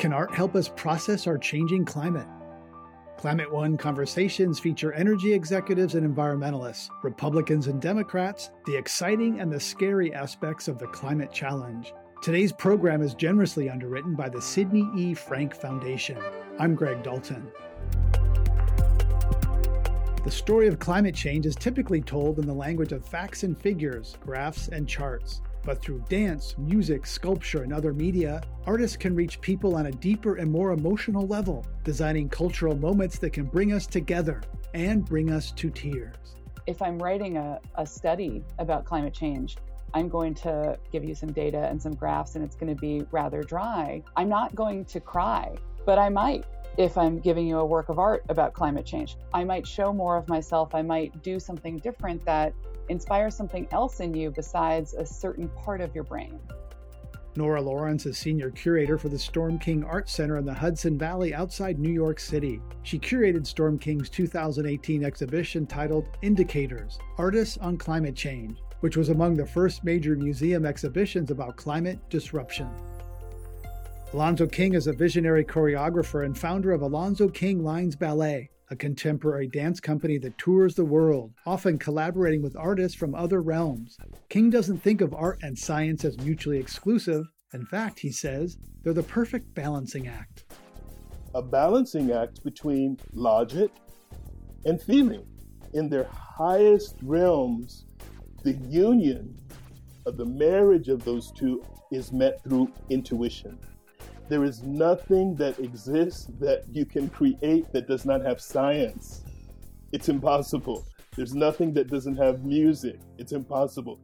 Can art help us process our changing climate? Climate One conversations feature energy executives and environmentalists, Republicans and Democrats, the exciting and the scary aspects of the climate challenge. Today's program is generously underwritten by the Sidney E. Frank Foundation. I'm Greg Dalton. The story of climate change is typically told in the language of facts and figures, graphs and charts. But through dance, music, sculpture, and other media, artists can reach people on a deeper and more emotional level, designing cultural moments that can bring us together and bring us to tears. If I'm writing a, a study about climate change, I'm going to give you some data and some graphs, and it's going to be rather dry. I'm not going to cry, but I might if I'm giving you a work of art about climate change. I might show more of myself. I might do something different that inspire something else in you besides a certain part of your brain. Nora Lawrence is senior curator for the Storm King Art Center in the Hudson Valley outside New York City. She curated Storm King's 2018 exhibition titled Indicators Artists on Climate Change, which was among the first major museum exhibitions about climate disruption. Alonzo King is a visionary choreographer and founder of Alonzo King Lines Ballet, a contemporary dance company that tours the world, often collaborating with artists from other realms. King doesn't think of art and science as mutually exclusive. In fact, he says they're the perfect balancing act. A balancing act between logic and feeling. In their highest realms, the union of the marriage of those two is met through intuition. There is nothing that exists that you can create that does not have science. It's impossible. There's nothing that doesn't have music. It's impossible.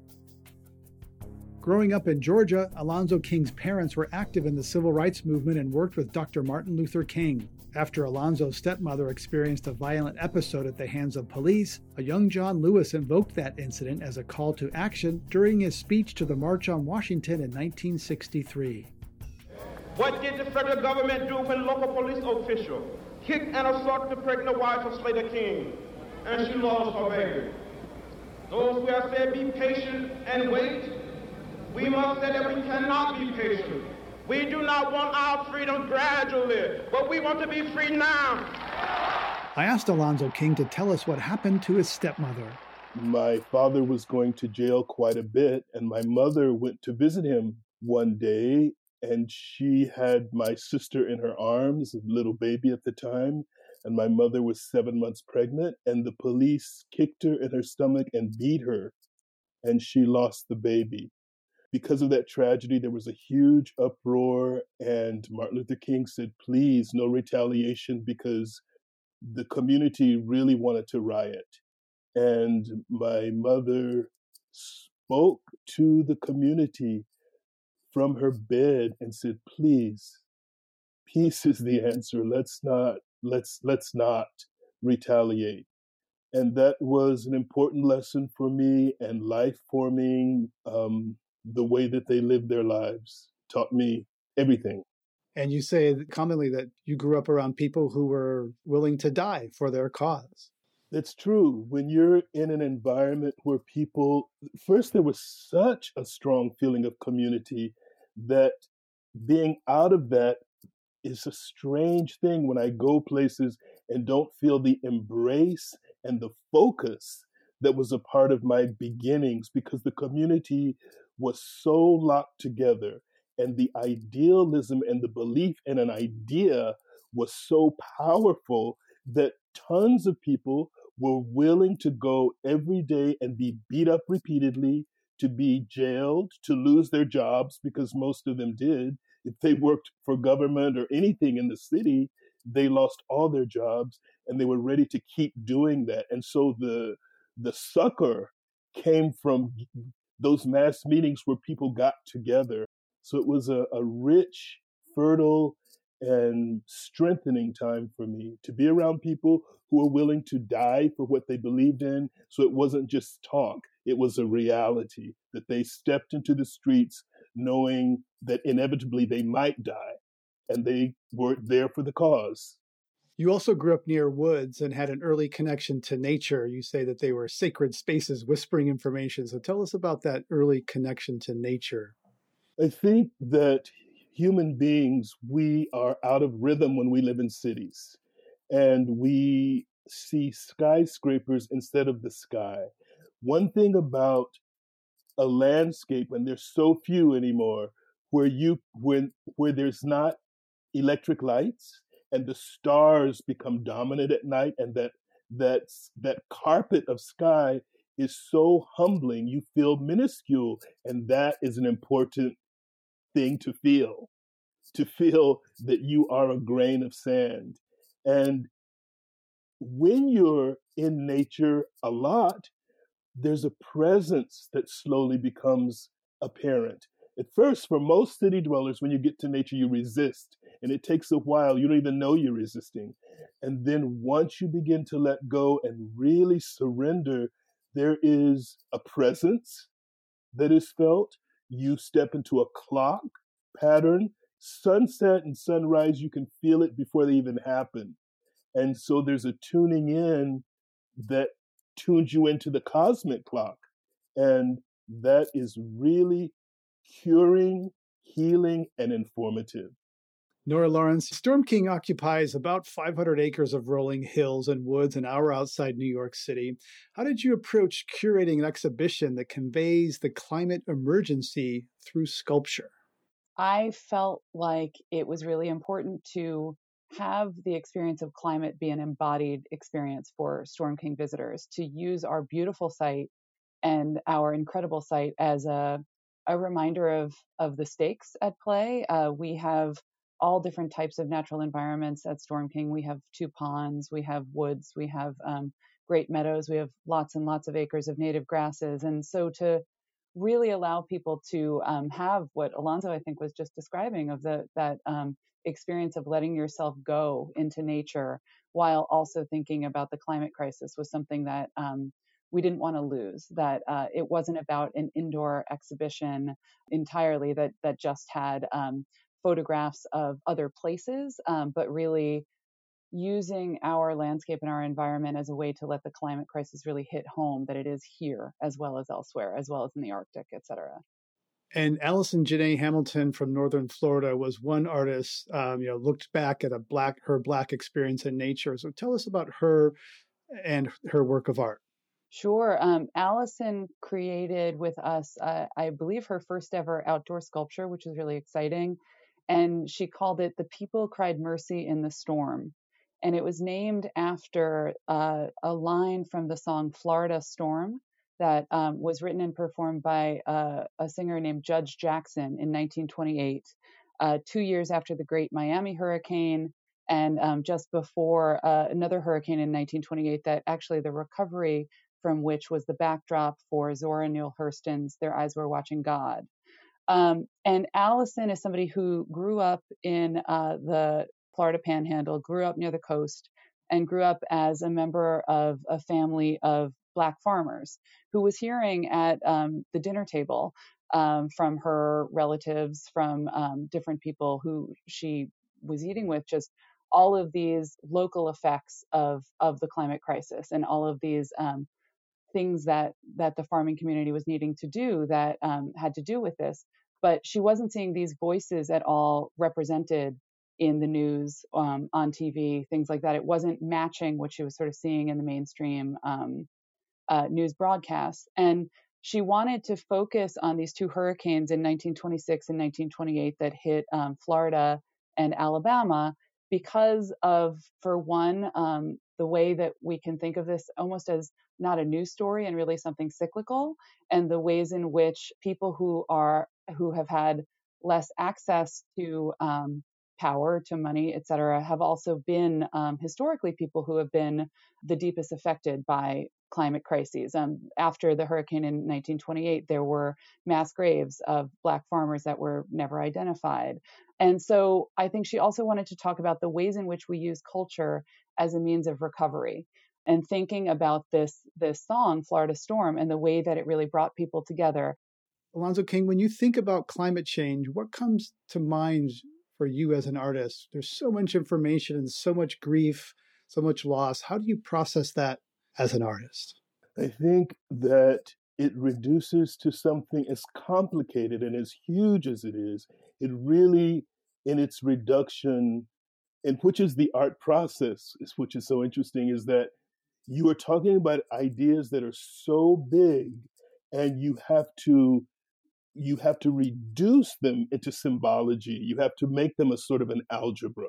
Growing up in Georgia, Alonzo King's parents were active in the civil rights movement and worked with Dr. Martin Luther King. After Alonzo's stepmother experienced a violent episode at the hands of police, a young John Lewis invoked that incident as a call to action during his speech to the March on Washington in 1963. What did the federal government do when local police official kicked and assaulted the pregnant wife of Slater King and she lost her baby? Those who have said be patient and wait, we must say that we cannot be patient. We do not want our freedom gradually, but we want to be free now. I asked Alonzo King to tell us what happened to his stepmother. My father was going to jail quite a bit, and my mother went to visit him one day and she had my sister in her arms, a little baby at the time, and my mother was seven months pregnant, and the police kicked her in her stomach and beat her, and she lost the baby. Because of that tragedy, there was a huge uproar, and Martin Luther King said, Please, no retaliation, because the community really wanted to riot. And my mother spoke to the community from her bed and said, "Please, peace is the answer. Let's not let's let's not retaliate." And that was an important lesson for me and life forming. Um, the way that they lived their lives taught me everything. And you say commonly that you grew up around people who were willing to die for their cause. It's true. When you're in an environment where people, first, there was such a strong feeling of community that being out of that is a strange thing when I go places and don't feel the embrace and the focus that was a part of my beginnings because the community was so locked together and the idealism and the belief in an idea was so powerful that tons of people were willing to go every day and be beat up repeatedly to be jailed, to lose their jobs, because most of them did. If they worked for government or anything in the city, they lost all their jobs and they were ready to keep doing that. And so the the succor came from those mass meetings where people got together. So it was a, a rich, fertile, and strengthening time for me to be around people who were willing to die for what they believed in. So it wasn't just talk, it was a reality that they stepped into the streets knowing that inevitably they might die and they were there for the cause. You also grew up near woods and had an early connection to nature. You say that they were sacred spaces whispering information. So tell us about that early connection to nature. I think that human beings, we are out of rhythm when we live in cities and we see skyscrapers instead of the sky. One thing about a landscape, and there's so few anymore, where you when where there's not electric lights and the stars become dominant at night and that that that carpet of sky is so humbling you feel minuscule and that is an important thing to feel to feel that you are a grain of sand. And when you're in nature a lot there's a presence that slowly becomes apparent at first, for most city dwellers, when you get to nature, you resist. And it takes a while. You don't even know you're resisting. And then once you begin to let go and really surrender, there is a presence that is felt. You step into a clock pattern. Sunset and sunrise, you can feel it before they even happen. And so there's a tuning in that tunes you into the cosmic clock. And that is really curing, healing, and informative. Nora Lawrence, Storm King occupies about 500 acres of rolling hills and woods an hour outside New York City. How did you approach curating an exhibition that conveys the climate emergency through sculpture? I felt like it was really important to have the experience of climate be an embodied experience for Storm King visitors, to use our beautiful site and our incredible site as a a reminder of of the stakes at play. Uh, we have all different types of natural environments at Storm King. We have two ponds, we have woods, we have um, great meadows, we have lots and lots of acres of native grasses, and so to really allow people to um, have what Alonzo I think was just describing of the that um, experience of letting yourself go into nature while also thinking about the climate crisis was something that um, we didn't want to lose that uh, it wasn't about an indoor exhibition entirely that that just had um, photographs of other places um, but really using our landscape and our environment as a way to let the climate crisis really hit home that it is here as well as elsewhere as well as in the arctic et cetera and Allison Janae Hamilton from Northern Florida was one artist, um, you know, looked back at a black her black experience in nature. So tell us about her and her work of art. Sure. Um, Allison created with us, uh, I believe, her first ever outdoor sculpture, which was really exciting. And she called it The People Cried Mercy in the Storm. And it was named after uh, a line from the song Florida Storm that um, was written and performed by uh, a singer named Judge Jackson in 1928, uh, two years after the Great Miami Hurricane. And um, just before uh, another hurricane in 1928, that actually the recovery from which was the backdrop for Zora Neale Hurston's Their Eyes Were Watching God. Um, and Allison is somebody who grew up in uh, the Florida Panhandle, grew up near the coast, and grew up as a member of a family of Black farmers who was hearing at um, the dinner table um, from her relatives, from um, different people who she was eating with, just all of these local effects of of the climate crisis and all of these um, things that that the farming community was needing to do that um, had to do with this. But she wasn't seeing these voices at all represented in the news um, on tv things like that. It wasn't matching what she was sort of seeing in the mainstream um, uh, news broadcasts and she wanted to focus on these two hurricanes in 1926 and 1928 that hit um, florida and alabama because of for one um, the way that we can think of this almost as not a news story and really something cyclical and the ways in which people who are who have had less access to um, power to money et cetera have also been um, historically people who have been the deepest affected by climate crises. Um, after the hurricane in 1928 there were mass graves of black farmers that were never identified. And so i think she also wanted to talk about the ways in which we use culture as a means of recovery and thinking about this this song florida storm and the way that it really brought people together. Alonzo king when you think about climate change what comes to mind for you as an artist? There's so much information and so much grief so much loss. How do you process that as an artist? I think that it reduces to something as complicated and as huge as it is It really, in its reduction, and which is the art process, which is so interesting, is that you are talking about ideas that are so big and you have to you have to reduce them into symbology. You have to make them a sort of an algebra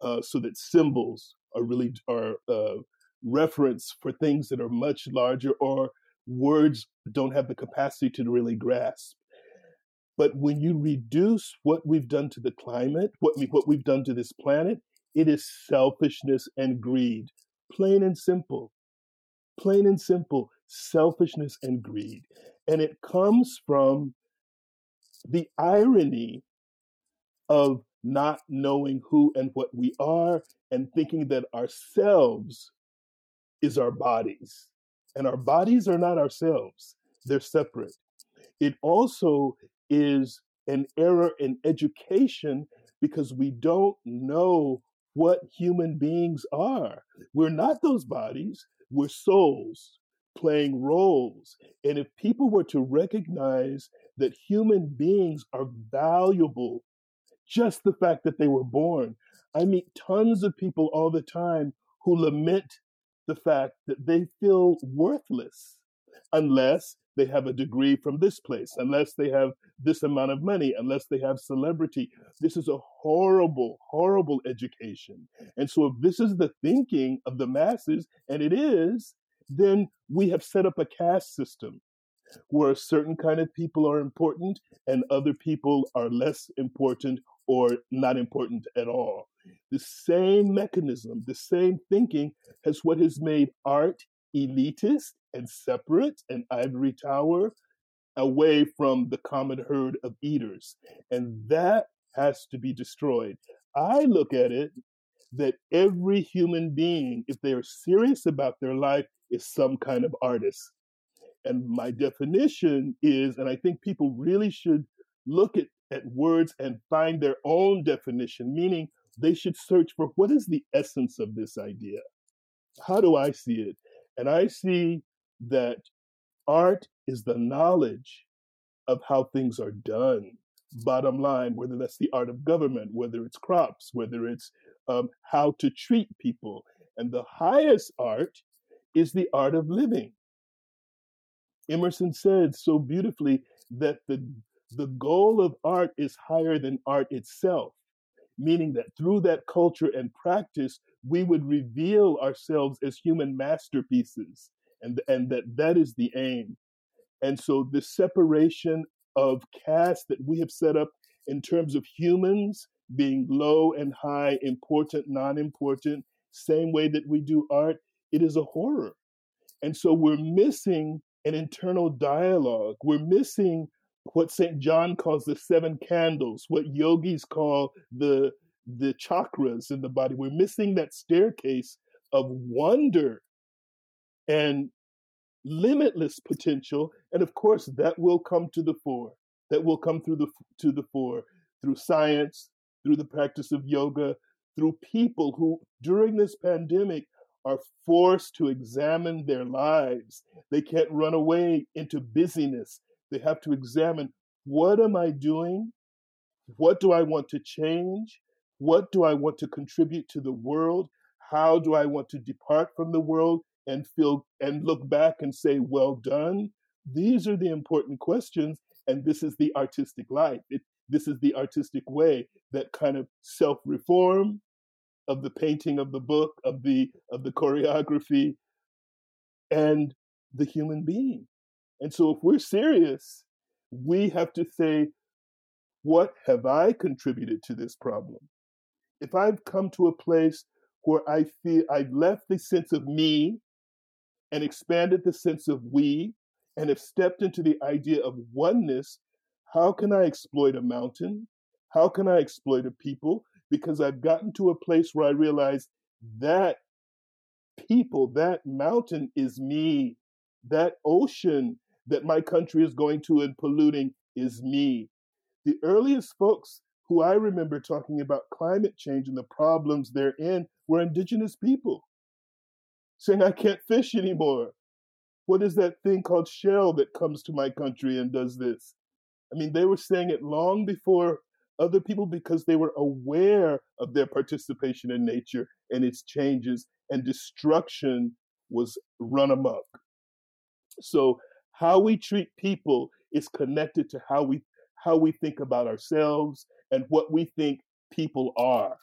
uh, so that symbols are really are uh, reference for things that are much larger or words don't have the capacity to really grasp but when you reduce what we've done to the climate what we what we've done to this planet it is selfishness and greed plain and simple. Plain and simple, selfishness and greed. And it comes from the irony of not knowing who and what we are and thinking that ourselves is our bodies. And our bodies are not ourselves, they're separate. It also is an error in education because we don't know what human beings are. We're not those bodies, we're souls playing roles. And if people were to recognize that human beings are valuable, just the fact that they were born, I meet tons of people all the time who lament the fact that they feel worthless unless they have a degree from this place, unless they have this amount of money, unless they have celebrity. This is a horrible, horrible education. And so, if this is the thinking of the masses, and it is, then we have set up a caste system where certain kind of people are important and other people are less important or not important at all. The same mechanism, the same thinking as what has made art elitist and separate and ivory tower away from the common herd of eaters. And that has to be destroyed. I look at it that every human being, if they are serious about their life, is some kind of artist. And my definition is, and I think people really should look at, at words and find their own definition, meaning they should search for what is the essence of this idea? How do I see it? And I see that art is the knowledge of how things are done. Bottom line, whether that's the art of government, whether it's crops, whether it's um, how to treat people. And the highest art is the art of living. Emerson said so beautifully that the, the goal of art is higher than art itself, meaning that through that culture and practice, we would reveal ourselves as human masterpieces and and that that is the aim. And so the separation of caste that we have set up in terms of humans being low and high important non-important same way that we do art it is a horror. And so we're missing an internal dialogue. We're missing what st john calls the seven candles what yogis call the the chakras in the body. We're missing that staircase of wonder and limitless potential. And of course that will come to the fore that will come through the to the fore through science through the practice of yoga through people who during this pandemic are forced to examine their lives. They can't run away into busyness they have to examine what am i doing what do i want to change what do i want to contribute to the world how do i want to depart from the world and feel and look back and say, well done? These are the important questions, and this is the artistic life. It, this is the artistic way that kind of self-reform of the painting of the book, of the of the choreography, and the human being. And so if we're serious, we have to say, what have I contributed to this problem? If I've come to a place where I feel I've left the sense of me and expanded the sense of we and have stepped into the idea of oneness, how can I exploit a mountain? How can I exploit a people? Because I've gotten to a place where I realize that people, that mountain is me. That ocean that my country is going to and polluting is me. The earliest folks who I remember talking about climate change and the problems therein were indigenous people saying, I can't fish anymore. What is that thing called shell that comes to my country and does this? I mean, they were saying it long before other people because they were aware of their participation in nature and its changes, and destruction was run amok. So, how we treat people is connected to how we how we think about ourselves and what we think people are.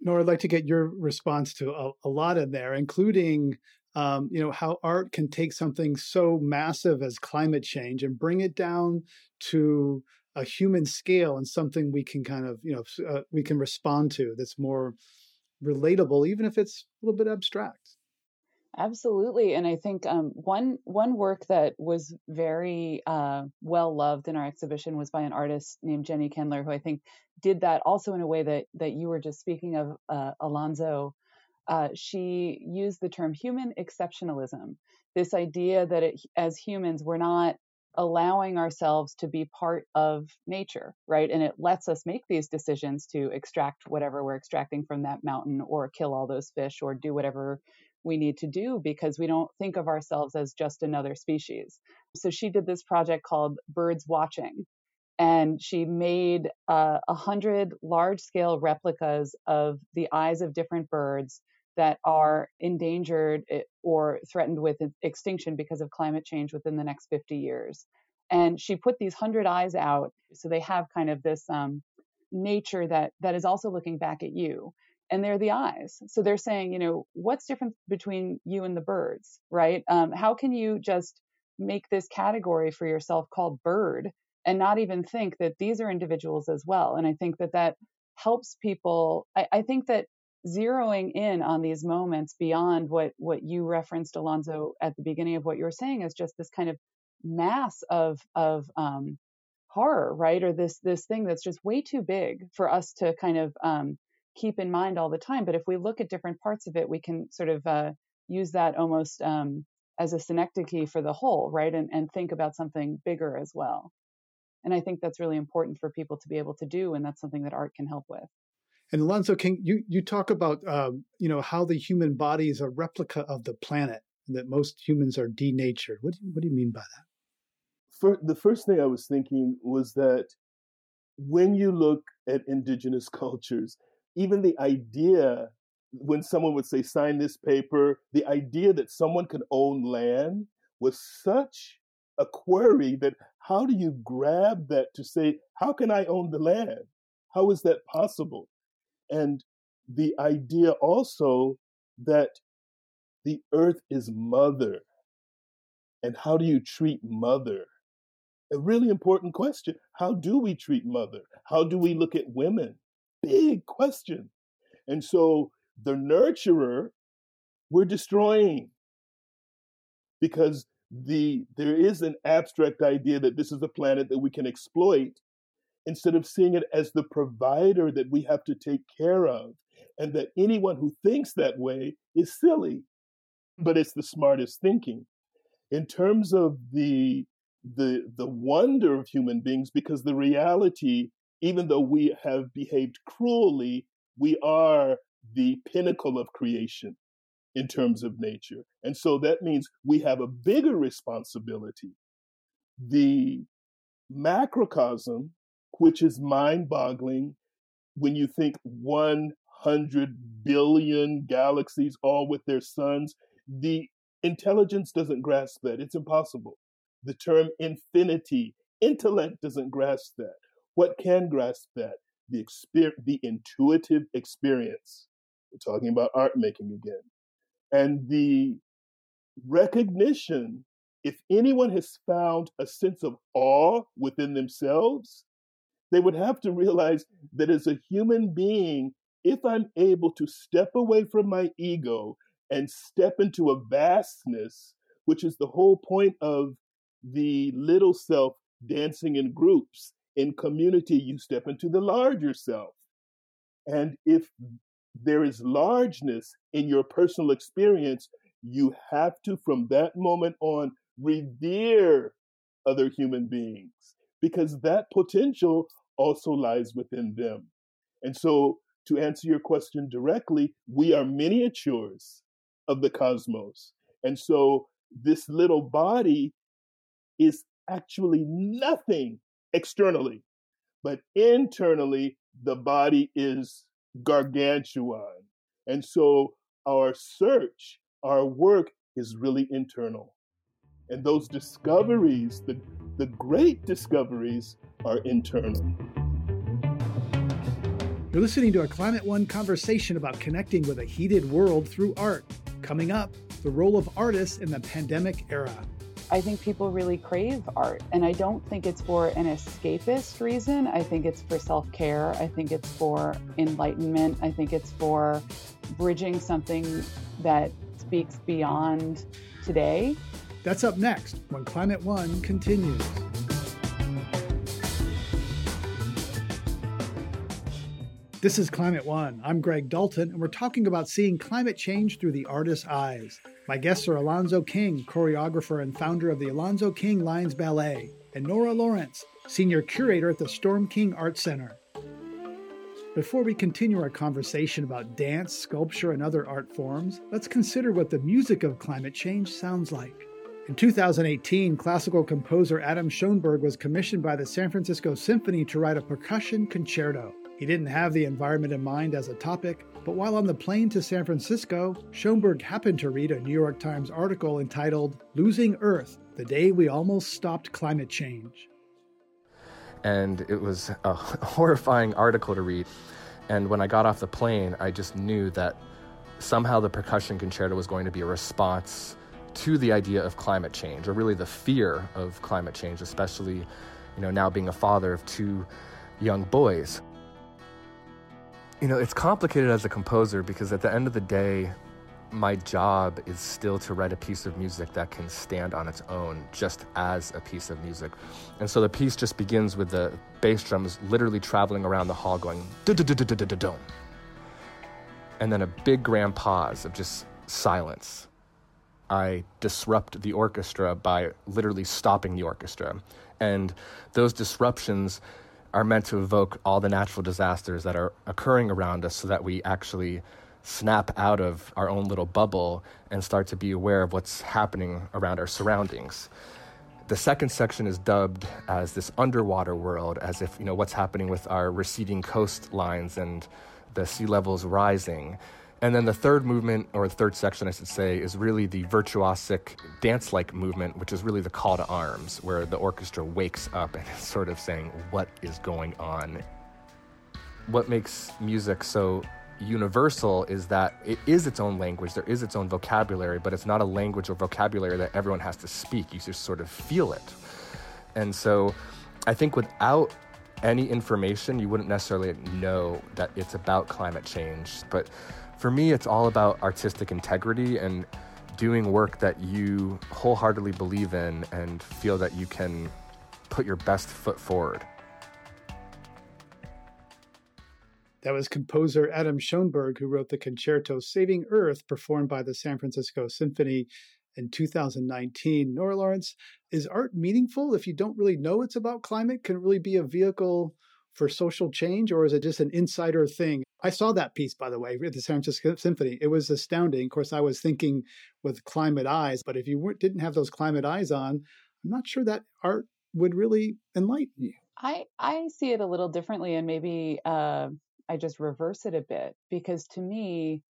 Nora, I'd like to get your response to a, a lot in there, including um, you know how art can take something so massive as climate change and bring it down to a human scale and something we can kind of you know uh, we can respond to that's more relatable even if it's a little bit abstract absolutely and i think um, one one work that was very uh, well loved in our exhibition was by an artist named jenny kendler who i think did that also in a way that that you were just speaking of uh, alonzo uh, she used the term human exceptionalism this idea that it, as humans we're not allowing ourselves to be part of nature, right? And it lets us make these decisions to extract whatever we're extracting from that mountain or kill all those fish or do whatever we need to do because we don't think of ourselves as just another species. So she did this project called Birds Watching. And she made uh, a uh, hundred large scale replicas of the eyes of different birds that are endangered eh, or threatened with extinction because of climate change within the next 50 years. And she put these 100 eyes out so they have kind of this um, nature that that is also looking back at you and they're the eyes. So they're saying you know what's different between you and the birds? Right? Um, how can you just make this category for yourself called bird and not even think that these are individuals as well? And i think that that helps people I, I think that zeroing in on these moments beyond what what you referenced alonzo at the beginning of what you were saying is just this kind of mass of of um, horror right? Or this this thing that's just way too big for us to kind of um, keep in mind all the time but if we look at different parts of it we can sort of uh, use that almost um, as a synecdoche for the whole right and, and think about something bigger as well and i think that's really important for people to be able to do and that's something that art can help with and Alonzo, can you you talk about um, you know how the human body is a replica of the planet, and that most humans are denatured. What do you, what do you mean by that? For, the first thing I was thinking was that when you look at indigenous cultures, even the idea when someone would say sign this paper, the idea that someone could own land was such a query that how do you grab that to say how can I own the land? How is that possible? And the idea also that the earth is mother. And how do you treat mother? A really important question. How do we treat mother? How do we look at women? Big question. And so the nurturer, we're destroying because the there is an abstract idea that this is a planet that we can exploit instead of seeing it as the provider that we have to take care of. And that anyone who thinks that way is silly, but it's the smartest thinking. In terms of the the the wonder of human beings, because the reality, even though we have behaved cruelly, we are the pinnacle of creation in terms of nature. And so that means we have a bigger responsibility. The macrocosm which is mind boggling when you think 100 billion galaxies, all with their suns. The intelligence doesn't grasp that. It's impossible. The term infinity, intellect doesn't grasp that. What can grasp that? The, exper- the intuitive experience. We're talking about art making again. And the recognition if anyone has found a sense of awe within themselves, they would have to realize that as a human being, if I'm able to step away from my ego and step into a vastness, which is the whole point of the little self dancing in groups, in community, you step into the larger self. And if there is largeness in your personal experience, you have to, from that moment on, revere other human beings because that potential also lies within them. And so, to answer your question directly, we are miniatures of the cosmos. And so, this little body is actually nothing externally. but internally, the body is gargantuan. And so our search, our work is really internal. And those discoveries, the, the great discoveries, are internal. You're listening to a Climate One conversation about connecting with a heated world through art. Coming up, the role of artists in the pandemic era. I think people really crave art, and I don't think it's for an escapist reason. I think it's for self care. I think it's for enlightenment. I think it's for bridging something that speaks beyond today. That's up next when Climate One continues. This is Climate One. I'm Greg Dalton, and we're talking about seeing climate change through the artist's eyes. My guests are Alonzo King, choreographer and founder of the Alonzo King Lines Ballet, and Nora Lawrence, senior curator at the Storm King Art Center. Before we continue our conversation about dance, sculpture, and other art forms, let's consider what the music of climate change sounds like. In 2018, classical composer Adam Schoenberg was commissioned by the San Francisco Symphony to write a percussion concerto. He didn't have the environment in mind as a topic, but while on the plane to San Francisco, Schoenberg happened to read a New York Times article entitled Losing Earth The Day We Almost Stopped Climate Change. And it was a horrifying article to read. And when I got off the plane, I just knew that somehow the percussion concerto was going to be a response to the idea of climate change, or really the fear of climate change, especially, you know, now being a father of two young boys you know, it's complicated as a composer because at the end of the day, my job is still to write a piece of music that can stand on its own just as a piece of music. And so the piece just begins with the bass drums literally traveling around the hall going and then a big grand pause of just silence. I disrupt the orchestra by literally stopping the orchestra. And those disruptions are meant to evoke all the natural disasters that are occurring around us so that we actually snap out of our own little bubble and start to be aware of what's happening around our surroundings. The second section is dubbed as this underwater world, as if, you know, what's happening with our receding coastlines and the sea levels rising. And then the third movement, or the third section, I should say, is really the virtuosic dance like movement, which is really the call to arms, where the orchestra wakes up and is sort of saying, What is going on? What makes music so universal is that it is its own language, there is its own vocabulary, but it's not a language or vocabulary that everyone has to speak. You just sort of feel it. And so I think without any information, you wouldn't necessarily know that it's about climate change. But for me, it's all about artistic integrity and doing work that you wholeheartedly believe in and feel that you can put your best foot forward. That was composer Adam Schoenberg, who wrote the concerto Saving Earth, performed by the San Francisco Symphony in 2019. Nora Lawrence, is art meaningful if you don't really know it's about climate? Can it really be a vehicle for social change, or is it just an insider thing? I saw that piece, by the way, at the San Francisco Symphony. It was astounding. Of course, I was thinking with climate eyes, but if you didn't have those climate eyes on, I'm not sure that art would really enlighten you. I I see it a little differently, and maybe uh, I just reverse it a bit because to me,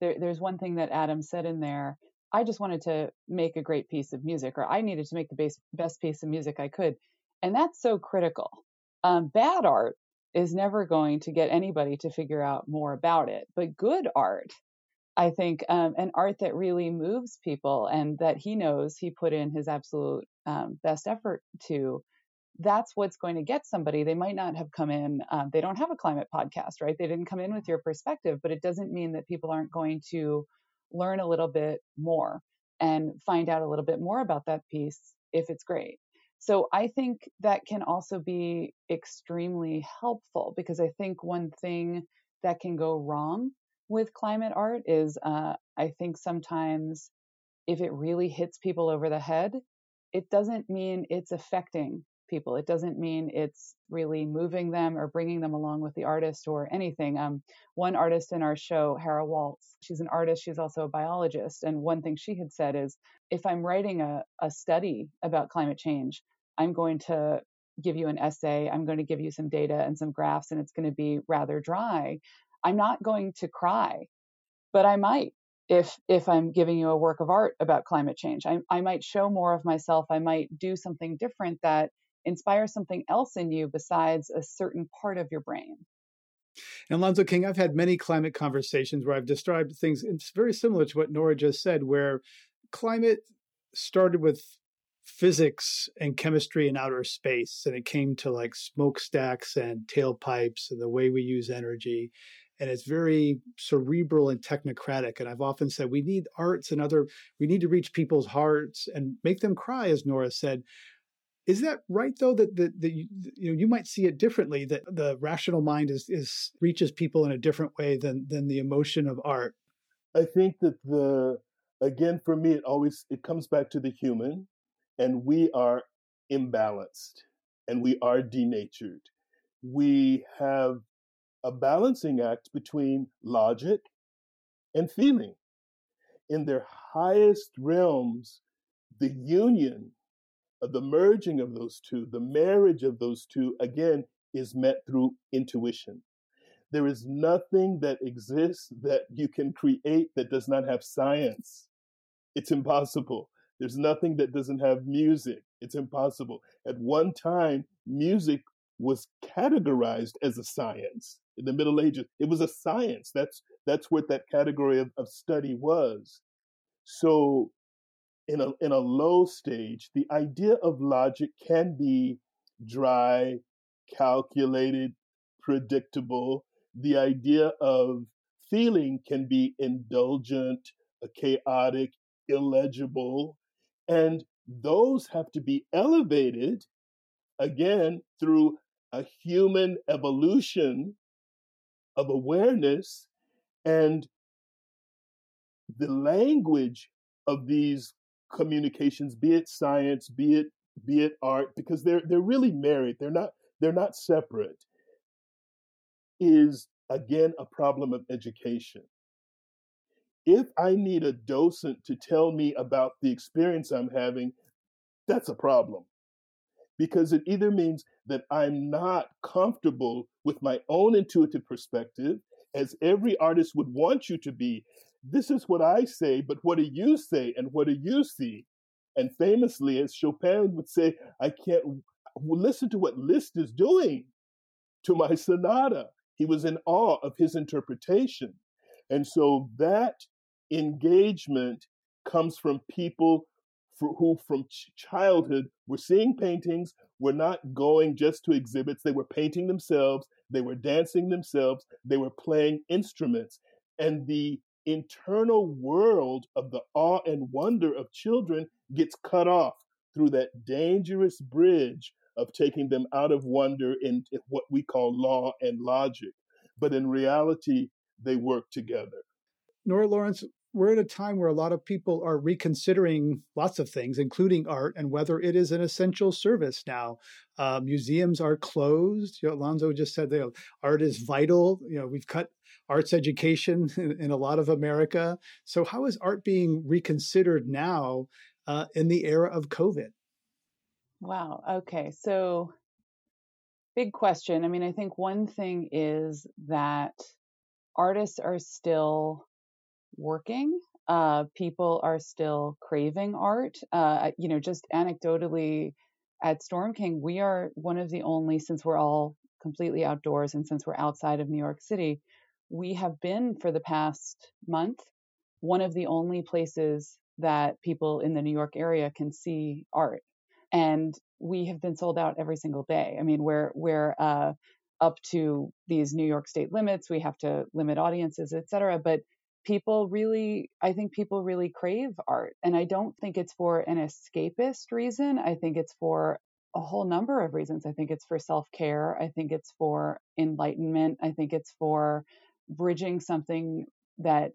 there, there's one thing that Adam said in there. I just wanted to make a great piece of music, or I needed to make the base, best piece of music I could, and that's so critical. Um, bad art is never going to get anybody to figure out more about it. But good art, I think, um, and art that really moves people and that he knows he put in his absolute um, best effort to, that's what's going to get somebody. They might not have come in, um, they don't have a climate podcast, right? They didn't come in with your perspective, but it doesn't mean that people aren't going to learn a little bit more and find out a little bit more about that piece if it's great. So I think that can also be extremely helpful because I think one thing that can go wrong with climate art is uh, I think sometimes if it really hits people over the head, it doesn't mean it's affecting people. It doesn't mean it's really moving them or bringing them along with the artist or anything. Um, one artist in our show, Hara Woltz, she's an artist, she's also a biologist. And one thing she had said is if I'm writing a, a study about climate change, I'm going to give you an essay. I'm going to give you some data and some graphs, and it's going to be rather dry. I'm not going to cry, but I might if if I'm giving you a work of art about climate change. I, I might show more of myself. I might do something different that inspires something else in you besides a certain part of your brain. And Alonzo King, I've had many climate conversations where I've described things. It's very similar to what Nora just said, where climate started with physics and chemistry in outer space, and it came to like smokestacks and tailpipes and the way we use energy. And it's very cerebral and technocratic. And I've often said we need arts and other, we need to reach people's hearts and make them cry, as Nora said. Is that right though that that, that you, you know you might see it differently that the rational mind is is reaches people in a different way than than the emotion of art? I think that the again for me it always it comes back to the human and we are imbalanced and we are denatured. We have a balancing act between logic and feeling. In their highest realms, the union Uh, the merging of those two, the marriage of those two, again, is met through intuition. There is nothing that exists that you can create that does not have science. It's impossible. There's nothing that doesn't have music. It's impossible. At one time, music was categorized as a science in the Middle Ages. It was a science. That's that's what that category of, of study was. So in a in a low stage, the idea of logic can be dry, calculated, predictable. The idea of feeling can be indulgent, chaotic, illegible, and those have to be elevated again through a human evolution of awareness and the language of these communications be it science be it be it art because they're they're really married they're not they're not separate is again a problem of education if I need a docent to tell me about the experience I'm having, that's a problem. Because it either means that I'm not comfortable with my own intuitive perspective, as every artist would want you to be. This is what I say, but what do you say and what do you see? And famously, as Chopin would say, I can't listen to what Liszt is doing to my sonata. He was in awe of his interpretation. And so that engagement comes from people who from ch- childhood were seeing paintings were not going just to exhibits they were painting themselves they were dancing themselves they were playing instruments and the internal world of the awe and wonder of children gets cut off through that dangerous bridge of taking them out of wonder into what we call law and logic. But in reality they work together. Nora Lawrence, we're at a time where a lot of people are reconsidering lots of things, including art, and whether it is an essential service now. Uh, museums are closed. You know, Alonzo just said that art is vital. You know, we've cut arts education in, in, a lot of America. So, how is art being reconsidered now uh, in the era of COVID? Wow. Okay. So, big question. I mean, I think one thing is that artists are still working. Uh, people are still craving art. Uh, you know, just anecdotally at Storm King, we are one of the only, since we're all completely outdoors and since we're outside of New York City, we have been for the past month one of the only places that people in the New York area can see art. And we have been sold out every single day. I mean, we're we're uh, up to these New York state limits. We have to limit audiences, et cetera. But people really i think people really crave art and i don't think it's for an escapist reason i think it's for a whole number of reasons. I think it's for self-care i think it's for enlightenment i think it's for bridging something that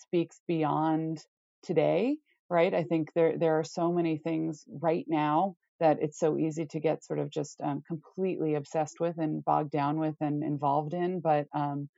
speaks beyond today right? I think there there are so many things right now that it's so easy to get sort of just um, completely obsessed with and bogged down with and involved in but um,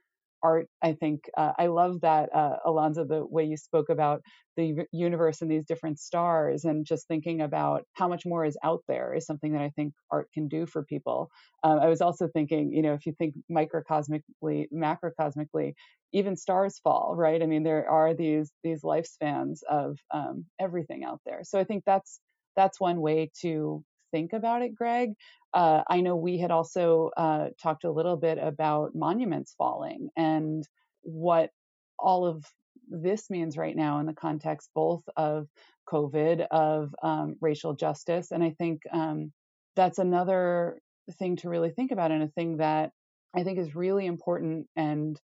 art i think uh, i love that uh, alonzo the way you spoke about the universe and these different stars and just thinking about how much more is out there is something that i think art can do for people. Um, i was also thinking you know if you think microcosmically macrocosmically even stars fall right? I mean there are these these lifespans of um, everything out there. So i think that's that's one way to think about it, Greg. Uh, I know we had also uh, talked a little bit about monuments falling and what all of this means right now in the context both of COVID, of um, racial justice. And I think um, that's another thing to really think about and a thing that I think is really important and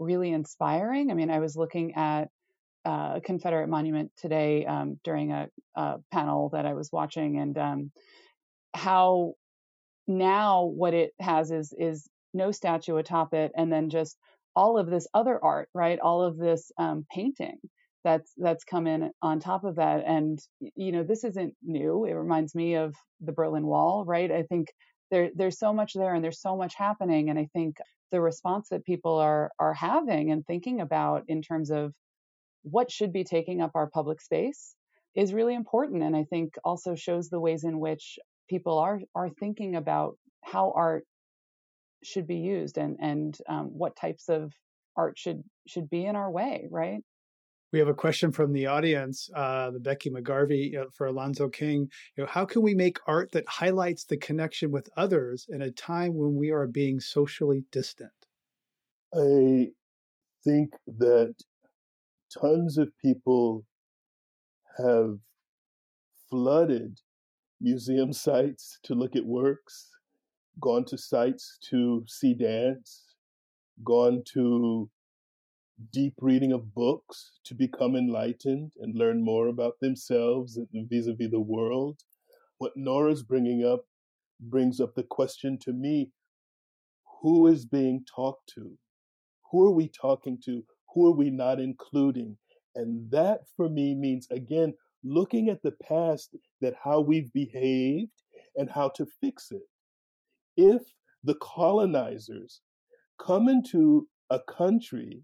really inspiring. I mean, I was looking at uh, a Confederate monument today um, during a, a, panel that I was watching, and um, how now what it has is is no statue atop it, and then just all of this other art, right? All of this um, painting that's that's come in on top of that, and you know this isn't new. It reminds me of the Berlin Wall, right? I think there there's so much there, and there's so much happening, and I think the response that people are are having and thinking about in terms of what should be taking up our public space is really important and i think also shows the ways in which people are are thinking about how art should be used and and um, what types of art should should be in our way right we have a question from the audience, uh, the Becky McGarvey uh, for Alonzo King. You know, how can we make art that highlights the connection with others in a time when we are being socially distant? I think that tons of people have flooded museum sites to look at works, gone to sites to see dance, gone to deep reading of books to become enlightened and learn more about themselves vis a vis the world. What Nora's bringing up brings up the question to me who is being talked to? Who are we talking to? Who are we not including? And that for me means, again, looking at the past, that how we've behaved and how to fix it. If the colonizers come into a country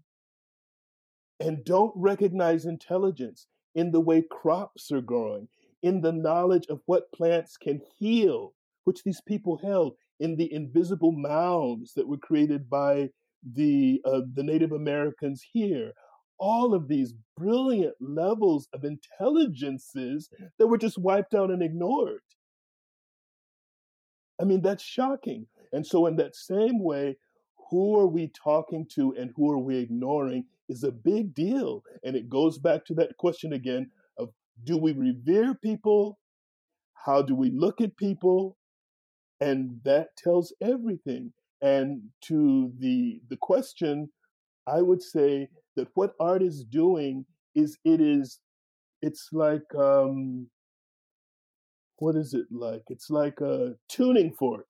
and don't recognize intelligence in the way crops are growing, in the knowledge of what plants can heal, which these people held in the invisible mounds that were created by the uh, the Native Americans here. All of these brilliant levels of intelligences that were just wiped out and ignored. I mean, that's shocking. And so, in that same way, who are we talking to and who are we ignoring is a big deal. And it goes back to that question again of do we revere people? How do we look at people? And that tells everything. And to the the question, I would say that what art is doing is it is it's like um what is it like? It's like a tuning fork.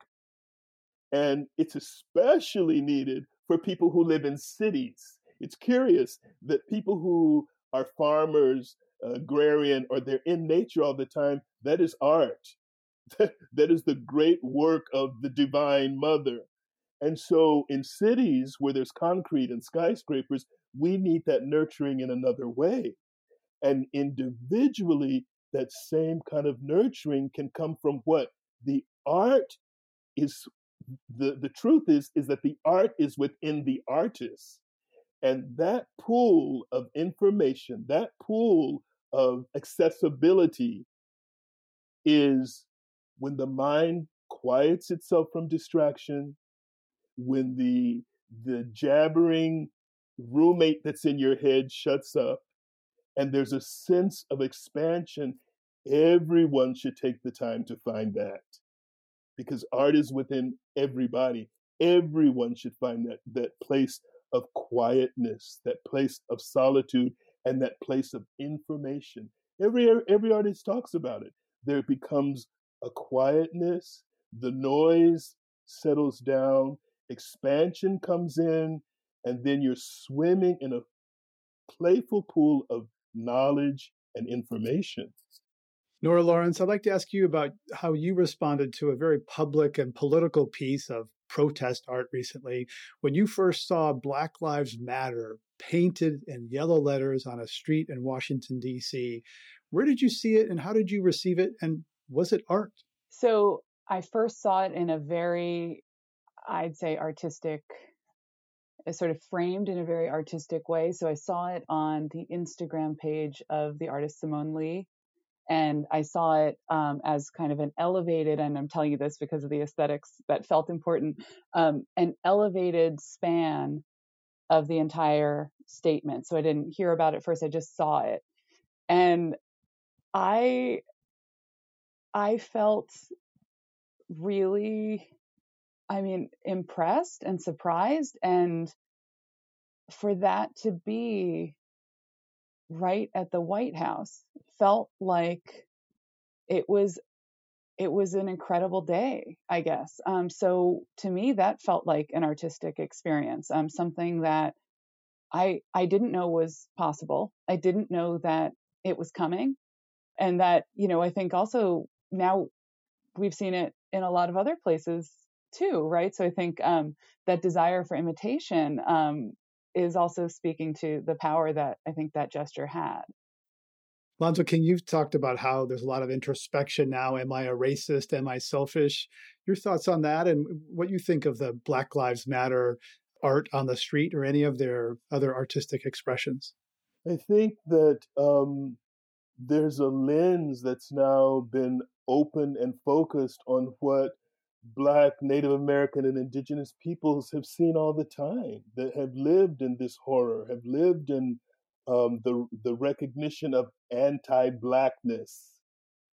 And it's especially needed for people who live in cities. It's curious that people who are farmers, agrarian, or they're in nature all the time, that is art. that is the great work of the divine mother. And so in cities where there's concrete and skyscrapers, we need that nurturing in another way. And individually, that same kind of nurturing can come from what? The art is the, the truth is is that the art is within the artist. And that pool of information, that pool of accessibility is when the mind quiets itself from distraction, when the the jabbering roommate that's in your head shuts up and there's a sense of expansion everyone should take the time to find that because art is within everybody. Everyone should find that that place of quietness that place of solitude and that place of information. Every every artist talks about it. There becomes a quietness the noise settles down expansion comes in, and then you're swimming in a playful pool of knowledge and information. Nora Lawrence, I'd like to ask you about how you responded to a very public and political piece of protest art recently. When you first saw Black Lives Matter painted in yellow letters on a street in Washington, D.C., where did you see it and how did you receive it? And was it art? So I first saw it in a very, I'd say, artistic, uh, sort of framed in a very artistic way. So I saw it on the Instagram page of the artist Simone Leigh. And I saw it um, as kind of an elevated, and I'm telling you this because of the aesthetics that felt important, um, an elevated span of the entire statement. So I didn't hear about it first, I just saw it. And I I felt really I mean impressed and surprised and for that to be right at the White House felt like it was it was an incredible day, I guess. Um, so to me, that felt like an artistic experience, um, something that I I didn't know was possible. I didn't know that it was coming, and that you know I think also now we've seen it in a lot of other places too, right? So I think um, that desire for imitation um, is also speaking to the power that I think that gesture had. Lonzo King, you've talked about how there's a lot of introspection now. Am I a racist? Am I selfish? Your thoughts on that and what you think of the Black Lives Matter art on the street or any of their other artistic expressions? I think that um, there's a lens that's now been open and focused on what Black, Native American, and Indigenous peoples have seen all the time, that have lived in this horror, have lived in um, the the recognition of anti-blackness.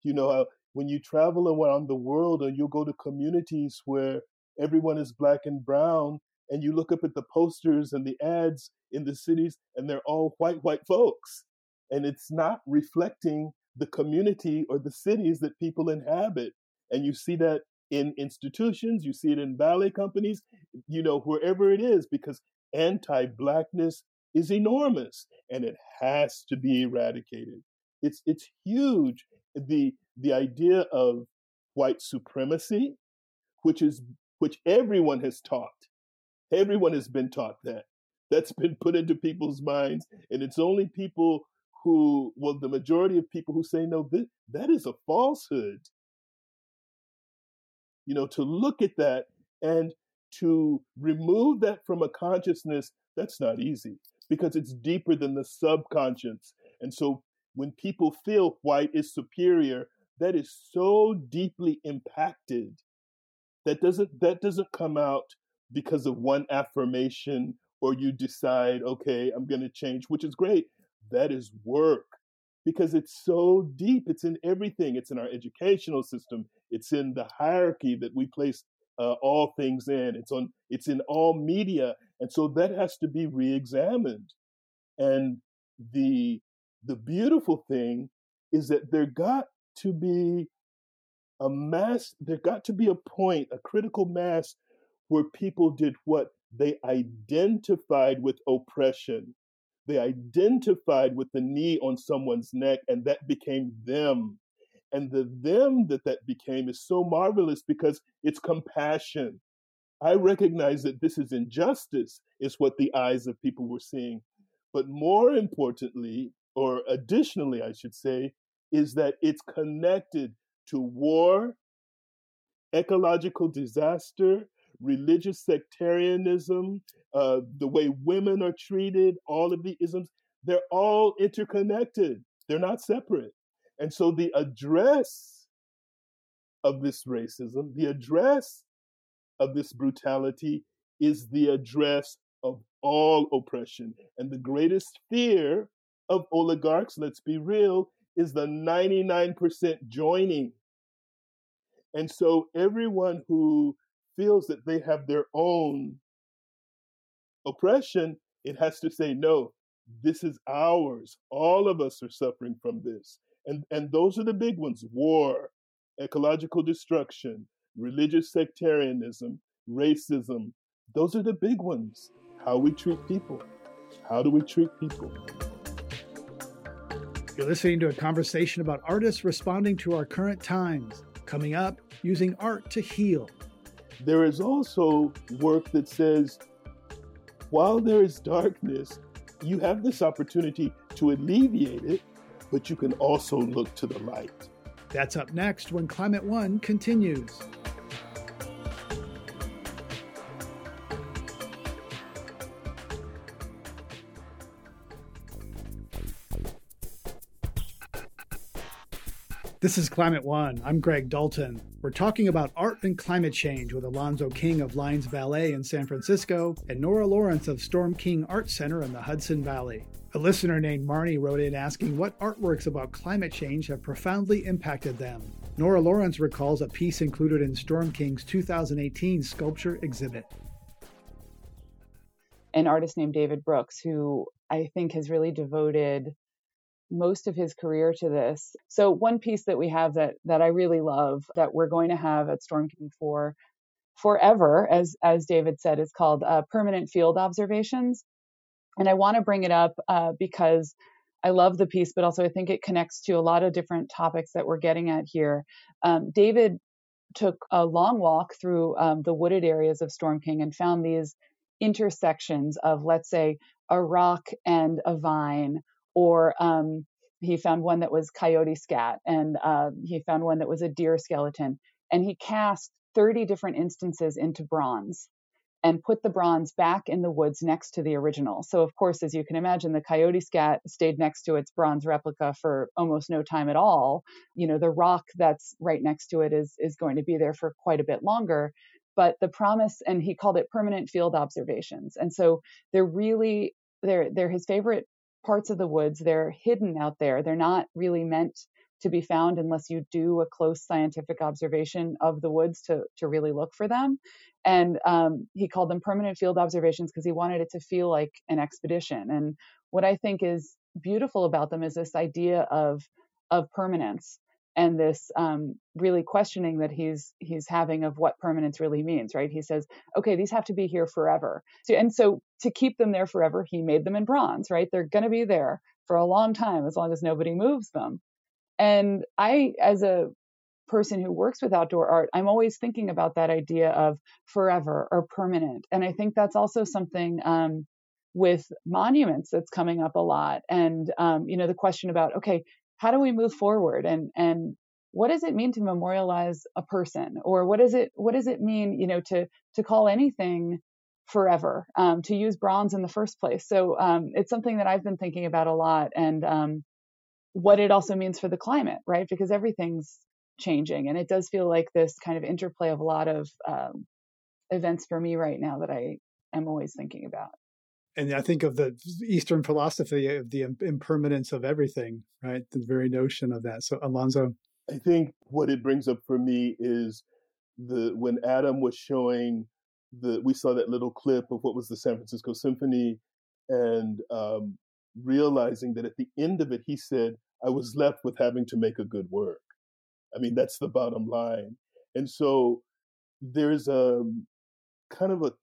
You know, uh, when you travel around the world and you go to communities where everyone is black and brown, and you look up at the posters and the ads in the cities, and they're all white, white folks, and it's not reflecting the community or the cities that people inhabit. And you see that in institutions, you see it in ballet companies, you know, wherever it is, because anti blackness is enormous and it has to be eradicated. It's, it's huge. The, the idea of white supremacy, which is which everyone has taught. Everyone has been taught that. That's been put into people's minds, and it's only people who, well, the majority of people who say no, that, that is a falsehood. You know, to look at that and to remove that from a consciousness, that's not easy because it's deeper than the subconscious. And so when people feel white is superior, that is so deeply impacted that doesn't that doesn't come out because of one affirmation or you decide okay i'm going to change which is great that is work because it's so deep. It's in everything. It's in our educational system. It's in the hierarchy that we place uh, all things in. It's on. It's in all media, and so that has to be reexamined. And the the beautiful thing is that there got to be a mass. There got to be a point, a critical mass, where people did what they identified with oppression they identified with the knee on someone's neck, and that became them. And the them that that became is so marvelous because it's compassion. I recognize that this is injustice, is what the eyes of people were seeing. But more importantly, or additionally, I should say, is that it's connected to war, ecological disaster, religious sectarianism, uh, the way women are treated, all of the isms, they're all interconnected. They're not separate. And so the address of this racism, the address of this brutality is the address of all oppression. And the greatest fear of oligarchs, let's be real, is the 99% joining. And so everyone who feels that they have their own oppression, it has to say, no, this is ours. All of us are suffering from this. And, and those are the big ones war, ecological destruction, religious sectarianism, racism. Those are the big ones. How we treat people. How do we treat people? You're listening to a conversation about artists responding to our current times. Coming up, using art to heal. There is also work that says, while there is darkness, you have this opportunity to alleviate it, but you can also look to the light. That's up next when Climate One continues. This is Climate One. I'm Greg Dalton. We're talking about art and climate change with Alonzo King of Lines Ballet in San Francisco and Nora Lawrence of Storm King Art Center in the Hudson Valley. A listener named Marnie wrote in asking what artworks about climate change have profoundly impacted them. Nora Lawrence recalls a piece included in Storm King's 2018 sculpture exhibit. An artist named David Brooks, who I think has really devoted most of his career to this. So one piece that we have that that I really love that we're going to have at Storm King for forever, as as David said, is called uh, permanent field observations. And I want to bring it up uh, because I love the piece, but also I think it connects to a lot of different topics that we're getting at here. Um, David took a long walk through um, the wooded areas of Storm King and found these intersections of, let's say, a rock and a vine or um, he found one that was coyote scat, and uh, he found one that was a deer skeleton, and he cast 30 different instances into bronze and put the bronze back in the woods next to the original. So, of course, as you can imagine, the coyote scat stayed next to its bronze replica for almost no time at all. You know, the rock that's right next to it is is going to be there for quite a bit longer. But the promise, and he called it permanent field observations. And so they're really they're they're his favorite parts of the woods. They're hidden out there. They're not really meant to be found unless you do a close scientific observation of the woods to, to really look for them. And um, he called them permanent field observations because he wanted it to feel like an expedition. And what I think is beautiful about them is this idea of of permanence and this um, really questioning that he's he's having of what permanence really means right? He says okay these have to be here forever. So, and so to keep them there forever he made them in bronze right? They're going to be there for a long time as long as nobody moves them. And i as a person who works with outdoor art i'm always thinking about that idea of forever or permanent. And i think that's also something um, with monuments that's coming up a lot and um, you know the question about okay how do we move forward? And and what does it mean to memorialize a person? Or what does it what does it mean you know to to call anything forever um, to use bronze in the first place? So um, it's something that i've been thinking about a lot and um, what it also means for the climate right? Because everything's changing and it does feel like this kind of interplay of a lot of um, events for me right now that i am always thinking about and I think of the Eastern philosophy of the impermanence of everything, right? The very notion of that. So, Alonzo. I think what it brings up for me is the when Adam was showing the we saw that little clip of what was the San Francisco Symphony, and um, realizing that at the end of it, he said, "I was left with having to make a good work." I mean, that's the bottom line. And so there's a kind of a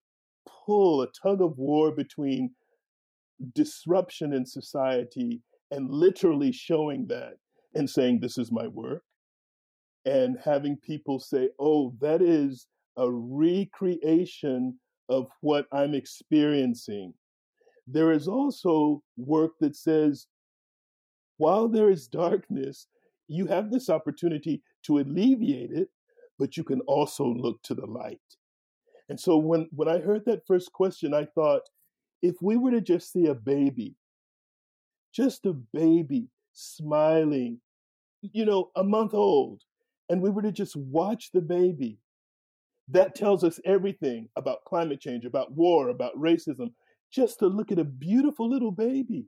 pull, a tug of war between disruption in society and literally showing that and saying, This is my work. And having people say, Oh, that is a recreation of what I'm experiencing. There is also work that says, while there is darkness, you have this opportunity to alleviate it, but you can also look to the light. And so when, when I heard that first question, I thought, if we were to just see a baby, just a baby smiling, you know, a month old, and we were to just watch the baby, that tells us everything about climate change, about war, about racism. Just to look at a beautiful little baby.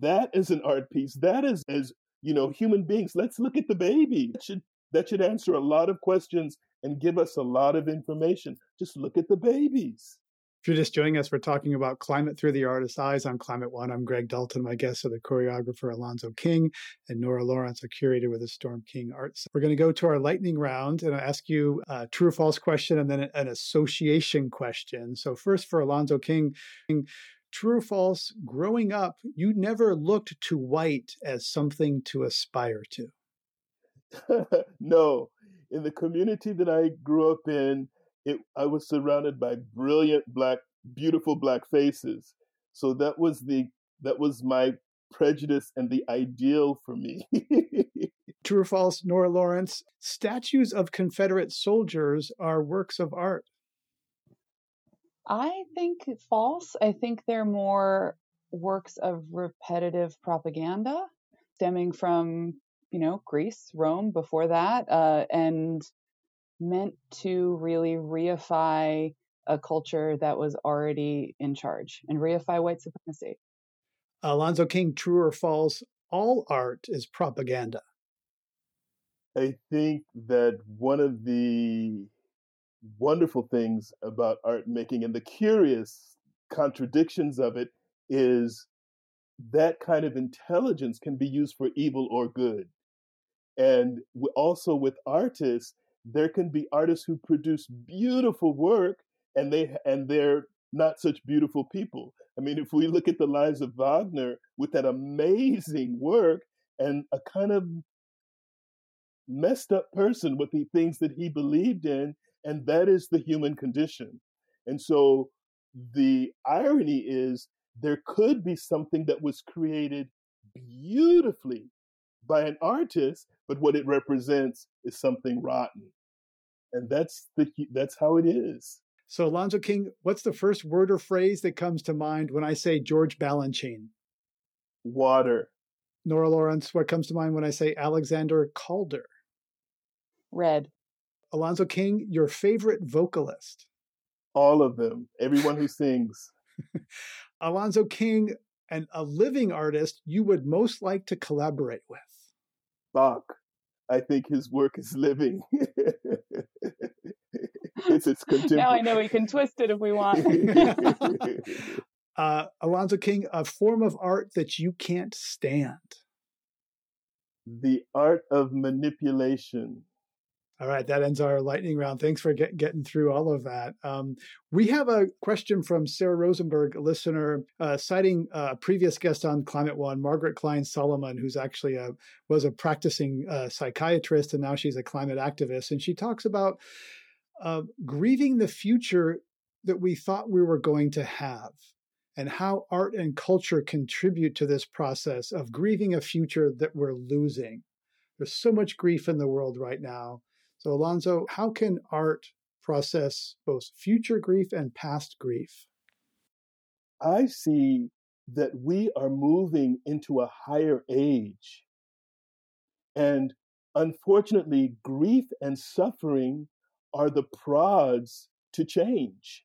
That is an art piece. That is as, you know, human beings. Let's look at the baby. Should that should answer a lot of questions and give us a lot of information. Just look at the babies. If you're just joining us, we're talking about climate through the artist's eyes on Climate One. I'm Greg Dalton. My guests are the choreographer Alonzo King and Nora Lawrence, a curator with the Storm King Arts. We're going to go to our lightning round and I'll ask you a true or false question and then an association question. So, first for Alonzo King, true or false, growing up, you never looked to white as something to aspire to. no, in the community that I grew up in, it, I was surrounded by brilliant black, beautiful black faces. So that was the that was my prejudice and the ideal for me. True or false, Nora Lawrence? Statues of Confederate soldiers are works of art. I think false. I think they're more works of repetitive propaganda stemming from, you know, Greece, Rome before that, uh, and meant to really reify a culture that was already in charge and reify white supremacy. Alonzo King, true or false, all art is propaganda. I think that one of the wonderful things about art making and the curious contradictions of it is that kind of intelligence can be used for evil or good. And also with artists, there can be artists who produce beautiful work and they and they're not such beautiful people. I mean, if we look at the lives of Wagner with that amazing work and a kind of messed up person with the things that he believed in, and that is the human condition. And so the irony is there could be something that was created beautifully by an artist, but what it represents is something rotten. And that's the that's how it is. So Alonzo King, what's the first word or phrase that comes to mind when I say George Balanchine? Water. Nora Lawrence, what comes to mind when I say Alexander Calder? Red. Alonzo King, your favorite vocalist? All of them. Everyone who sings. Alonzo King, and a living artist you would most like to collaborate with? Bach. I think his work is living. it's its contemporary. Now I know we can twist it if we want. uh, Alonzo King, a form of art that you can't stand. The art of manipulation. All right, that ends our lightning round. Thanks for get, getting through all of that. Um, we have a question from Sarah Rosenberg, a listener, uh, citing a previous guest on Climate One, Margaret Klein Salamon, who's actually a was a practicing uh, psychiatrist and now she's a climate activist, and she talks about uh, grieving the future that we thought we were going to have, and how art and culture contribute to this process of grieving a future that we're losing. There's so much grief in the world right now so, Alonzo, how can art process both future grief and past grief? I see that we are moving into a higher age. And unfortunately, grief and suffering are the prods to change.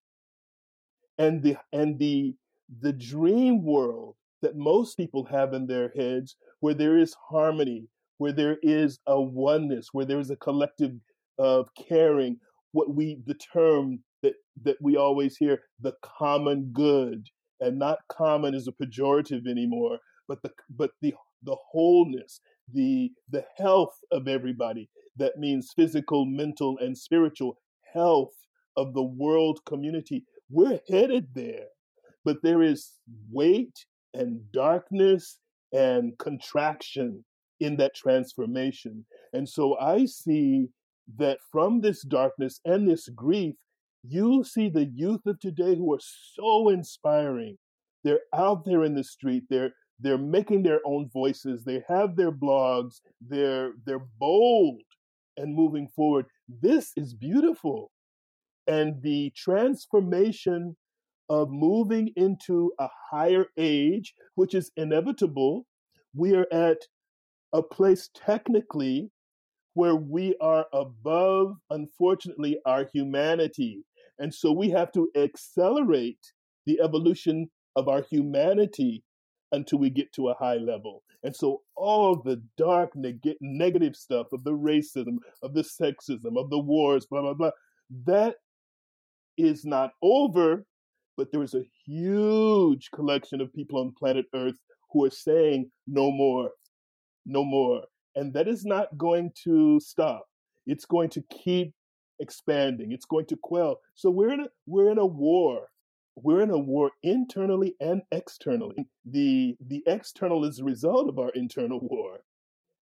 And the and the the dream world that most people have in their heads where there is harmony, where there is a oneness, where there is a collective of caring what we the term that that we always hear the common good. And not common is a pejorative anymore but the but the the wholeness the the health of everybody. That means physical mental and spiritual health of the world community. We're headed there but there is weight and darkness and contraction in that transformation. And so i see that from this darkness and this grief, you see the youth of today who are so inspiring. They're out there in the street. They're they're making their own voices. They have their blogs. They're they're bold and moving forward. This is beautiful. And the transformation of moving into a higher age, which is inevitable, we are at a place technically where we are above, unfortunately, our humanity. And so we have to accelerate the evolution of our humanity until we get to a high level. And so all the dark neg- negative stuff of the racism, of the sexism, of the wars, blah, blah, blah, that is not over, but there is a huge collection of people on planet Earth who are saying no more, no more and that is not going to stop. It's going to keep expanding. It's going to quell. So we're in a we're in a war. We're in a war internally and externally. The the external is a result of our internal war.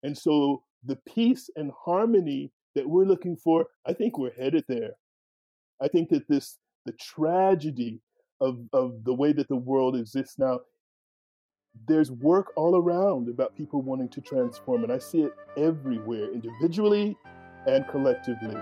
And so the peace and harmony that we're looking for, I think we're headed there. I think that this the tragedy of of the way that the world exists now there's work all around about people wanting to transform and i see it everywhere individually and collectively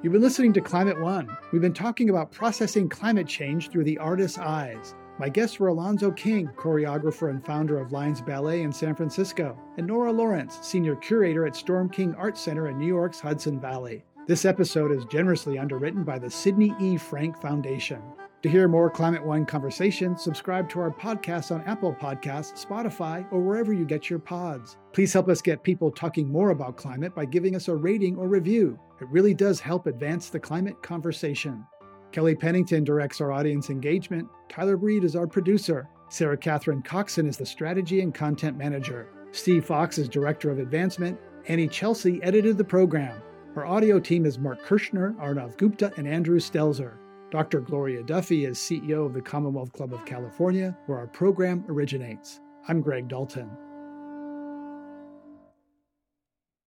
You've been listening to Climate One. We've been talking about processing climate change through the artist's eyes. My guests were Alonzo King, choreographer and founder of Lines Ballet in San Francisco, and Nora Lawrence, senior curator at Storm King Art Center in New York's Hudson Valley. This episode is generously underwritten by the Sidney E. Frank Foundation. To hear more Climate One conversations, subscribe to our podcast on Apple Podcasts, Spotify, or wherever you get your pods. Please help us get people talking more about climate by giving us a rating or review. It really does help advance the climate conversation. Kelly Pennington directs our audience engagement. Tyler Reed is our producer. Sara-Katherine Coxon is the strategy and content manager. Steve Fox is director of advancement. Anny Celsi edited the program. Our audio team is Mark Kirschner, Arnav Gupta, and Andrew Stelzer. Dr. Gloria Duffy is CEO of the Commonwealth Club of California, where our program originates. I'm Greg Dalton.